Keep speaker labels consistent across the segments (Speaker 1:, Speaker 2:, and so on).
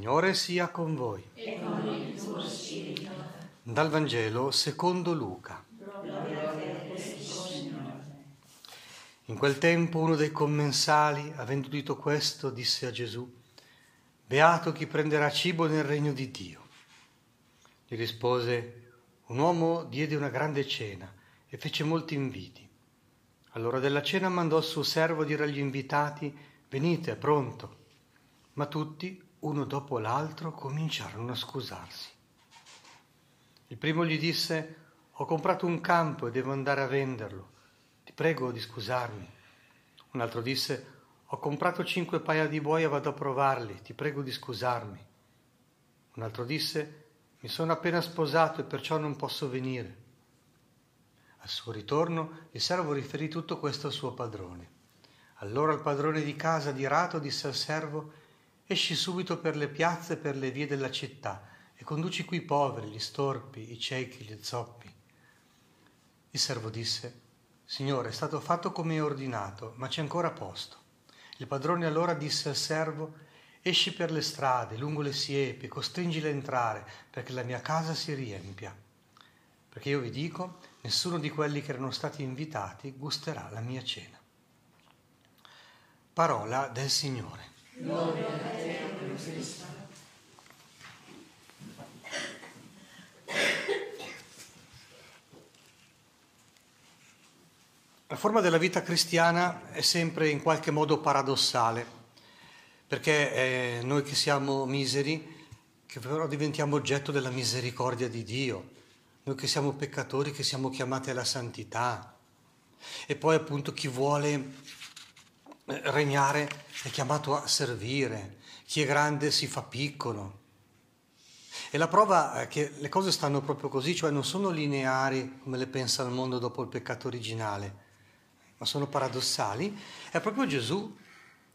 Speaker 1: Signore sia con voi.
Speaker 2: E con il tuo spirito.
Speaker 1: Dal Vangelo secondo Luca. In quel tempo uno dei commensali, avendo udito questo, disse a Gesù, Beato chi prenderà cibo nel regno di Dio. Gli rispose, un uomo diede una grande cena e fece molti inviti. All'ora della cena mandò il suo servo a dire agli invitati, venite, è pronto. Ma tutti, uno dopo l'altro, cominciarono a scusarsi. Il primo gli disse, ho comprato un campo e devo andare a venderlo, ti prego di scusarmi. Un altro disse, ho comprato cinque paia di buoi e vado a provarli, ti prego di scusarmi. Un altro disse, mi sono appena sposato e perciò non posso venire. Al suo ritorno il servo riferì tutto questo al suo padrone. Allora il padrone di casa, dirato, disse al servo, esci subito per le piazze e per le vie della città e conduci qui i poveri, gli storpi, i ciechi, gli zoppi. Il servo disse, Signore, è stato fatto come è ordinato, ma c'è ancora posto. Il padrone allora disse al servo, esci per le strade, lungo le siepi, costringili a entrare, perché la mia casa si riempia. Perché io vi dico, nessuno di quelli che erano stati invitati gusterà la mia cena. Parola del Signore.
Speaker 2: Gloria a te, Cristo.
Speaker 1: La forma della vita cristiana è sempre in qualche modo paradossale, perché eh, noi che siamo miseri, che però diventiamo oggetto della misericordia di Dio, noi che siamo peccatori, che siamo chiamati alla santità, e poi appunto chi vuole regnare è chiamato a servire, chi è grande si fa piccolo. E la prova è che le cose stanno proprio così, cioè non sono lineari come le pensa il mondo dopo il peccato originale, ma sono paradossali. È proprio Gesù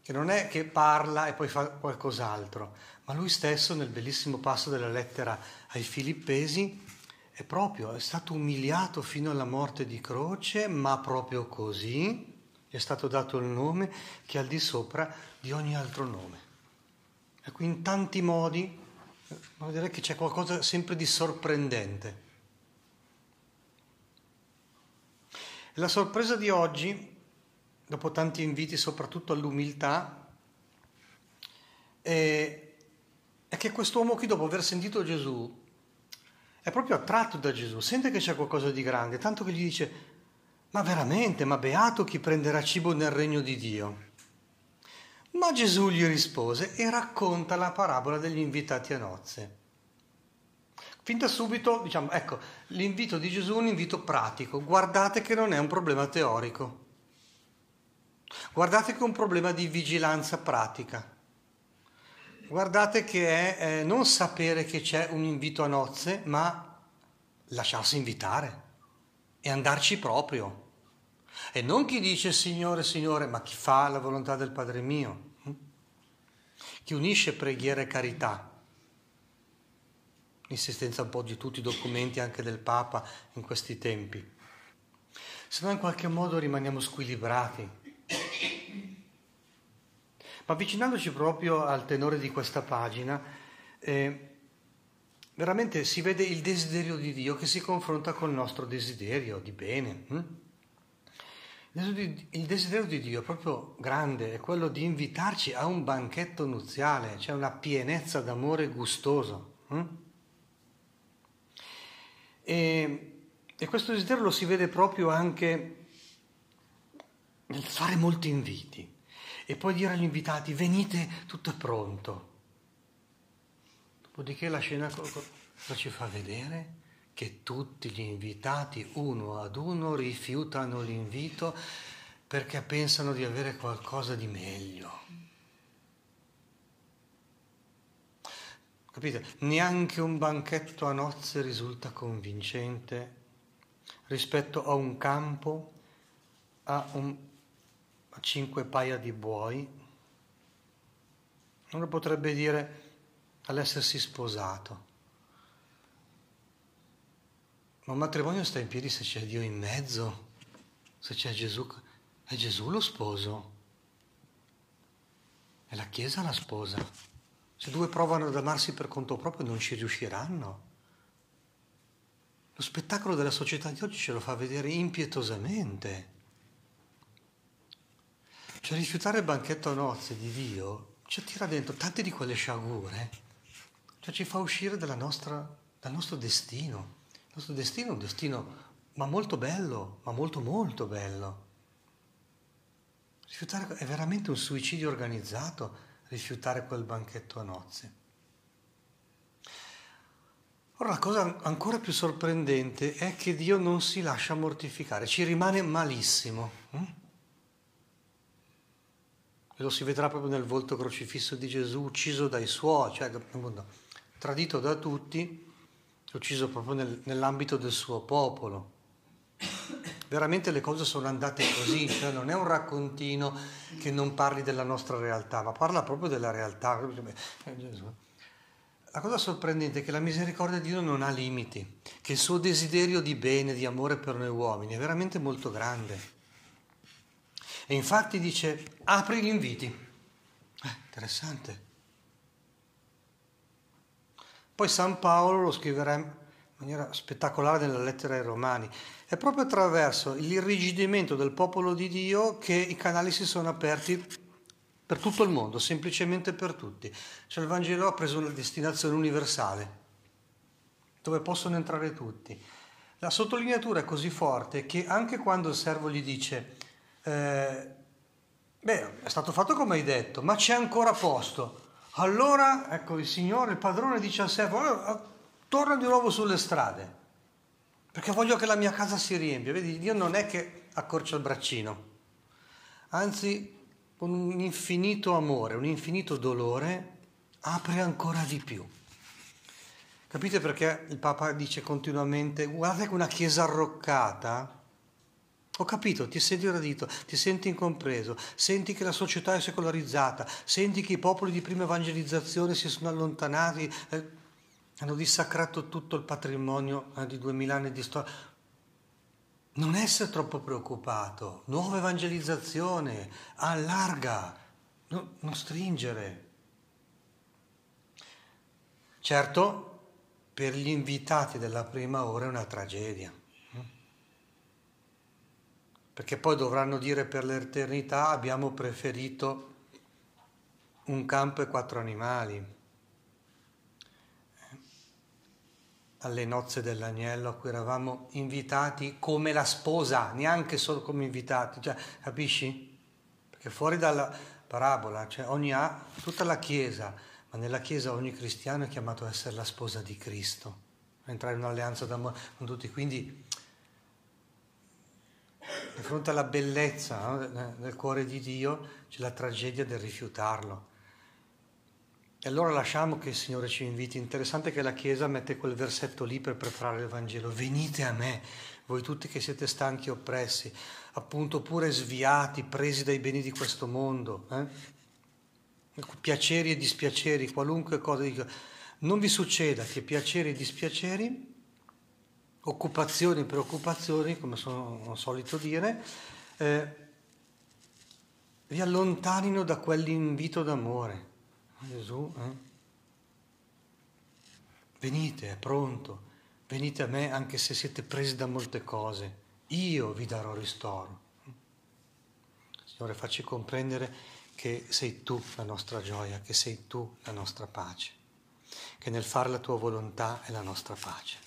Speaker 1: che non è che parla e poi fa qualcos'altro, ma lui stesso nel bellissimo passo della lettera ai Filippesi è proprio, è stato umiliato fino alla morte di croce, ma proprio così gli è stato dato il nome che è al di sopra di ogni altro nome. Ecco, in tanti modi, ma direi che c'è qualcosa sempre di sorprendente. E la sorpresa di oggi, dopo tanti inviti soprattutto all'umiltà, è, è che quest'uomo qui, dopo aver sentito Gesù, è proprio attratto da Gesù, sente che c'è qualcosa di grande, tanto che gli dice, ma veramente, ma beato chi prenderà cibo nel regno di Dio. Ma Gesù gli rispose e racconta la parabola degli invitati a nozze. Fin da subito, diciamo, ecco, l'invito di Gesù è un invito pratico. Guardate che non è un problema teorico. Guardate che è un problema di vigilanza pratica. Guardate che è eh, non sapere che c'è un invito a nozze, ma lasciarsi invitare e andarci proprio. E non chi dice Signore, Signore, ma chi fa la volontà del Padre mio, hm? chi unisce preghiera e carità. L'insistenza un po' di tutti i documenti anche del Papa in questi tempi. Se no in qualche modo rimaniamo squilibrati. Ma avvicinandoci proprio al tenore di questa pagina, eh, veramente si vede il desiderio di Dio che si confronta col nostro desiderio di bene. Hm? Il desiderio di Dio è proprio grande, è quello di invitarci a un banchetto nuziale, cioè una pienezza d'amore gustoso. Hm? E, e questo desiderio lo si vede proprio anche nel fare molti inviti e poi dire agli invitati venite, tutto è pronto. Dopodiché la scena cosa ci fa vedere? Che tutti gli invitati uno ad uno rifiutano l'invito perché pensano di avere qualcosa di meglio. Capite? Neanche un banchetto a nozze risulta convincente rispetto a un campo, a, un, a cinque paia di buoi. Uno potrebbe dire all'essersi sposato. Ma un matrimonio sta in piedi se c'è Dio in mezzo, se c'è Gesù. È Gesù lo sposo. È la Chiesa la sposa. Se due provano ad amarsi per conto proprio non ci riusciranno. Lo spettacolo della società di oggi ce lo fa vedere impietosamente. Cioè rifiutare il banchetto a nozze di Dio ci attira dentro tante di quelle sciagure, cioè ci fa uscire nostra, dal nostro destino. Il nostro destino è un destino ma molto bello, ma molto molto bello. Rifiutare è veramente un suicidio organizzato, rifiutare quel banchetto a nozze. Ora la cosa ancora più sorprendente è che Dio non si lascia mortificare, ci rimane malissimo. Hm? E lo si vedrà proprio nel volto crocifisso di Gesù, ucciso dai suoi, cioè tradito da tutti, ucciso proprio nel, nell'ambito del suo popolo. Veramente le cose sono andate così, cioè non è un raccontino che non parli della nostra realtà, ma parla proprio della realtà. La cosa sorprendente è che la misericordia di Dio non ha limiti, che il suo desiderio di bene, di amore per noi uomini è veramente molto grande. E infatti dice, apri gli inviti. Eh, interessante. Poi San Paolo lo scriverà in maniera spettacolare nella lettera ai Romani. È proprio attraverso l'irrigidimento del popolo di Dio che i canali si sono aperti per tutto il mondo, semplicemente per tutti. Cioè il Vangelo ha preso una destinazione universale, dove possono entrare tutti. La sottolineatura è così forte che anche quando il servo gli dice eh, beh, è stato fatto come hai detto, ma c'è ancora posto. Allora, ecco, il Signore, il padrone dice al servo, allora, torna di nuovo sulle strade, perché voglio che la mia casa si riempia. Vedi, Dio non è che accorcia il braccino, anzi, con un infinito amore, un infinito dolore, apre ancora di più. Capite perché il Papa dice continuamente, guardate che una chiesa arroccata ho capito, ti senti radito, ti senti incompreso, senti che la società è secolarizzata, senti che i popoli di prima evangelizzazione si sono allontanati, eh, hanno dissacrato tutto il patrimonio eh, di duemila anni di storia. Non essere troppo preoccupato, nuova evangelizzazione, allarga, no, non stringere. Certo, per gli invitati della prima ora è una tragedia perché poi dovranno dire per l'eternità abbiamo preferito un campo e quattro animali alle nozze dell'agnello a cui eravamo invitati come la sposa, neanche solo come invitati, cioè, capisci? Perché fuori dalla parabola, cioè ogni, tutta la Chiesa, ma nella Chiesa ogni cristiano è chiamato a essere la sposa di Cristo, a entrare in un'alleanza d'amore con tutti, quindi di fronte alla bellezza no, cuore di Dio c'è la tragedia del rifiutarlo. E allora lasciamo che il Signore ci inviti. Interessante che la Chiesa mette quel versetto lì per preparare il Vangelo. Venite a me, voi tutti che siete stanchi e oppressi, appunto pure sviati, presi dai beni di questo mondo, eh? piaceri e dispiaceri, qualunque cosa. Non vi succeda che piaceri e dispiaceri occupazioni e preoccupazioni, come sono solito dire, eh, vi allontanino da quell'invito d'amore. Gesù, eh? venite, è pronto, venite a me anche se siete presi da molte cose, io vi darò ristoro. Signore, facci comprendere che sei tu la nostra gioia, che sei tu la nostra pace, che nel fare la tua volontà è la nostra pace.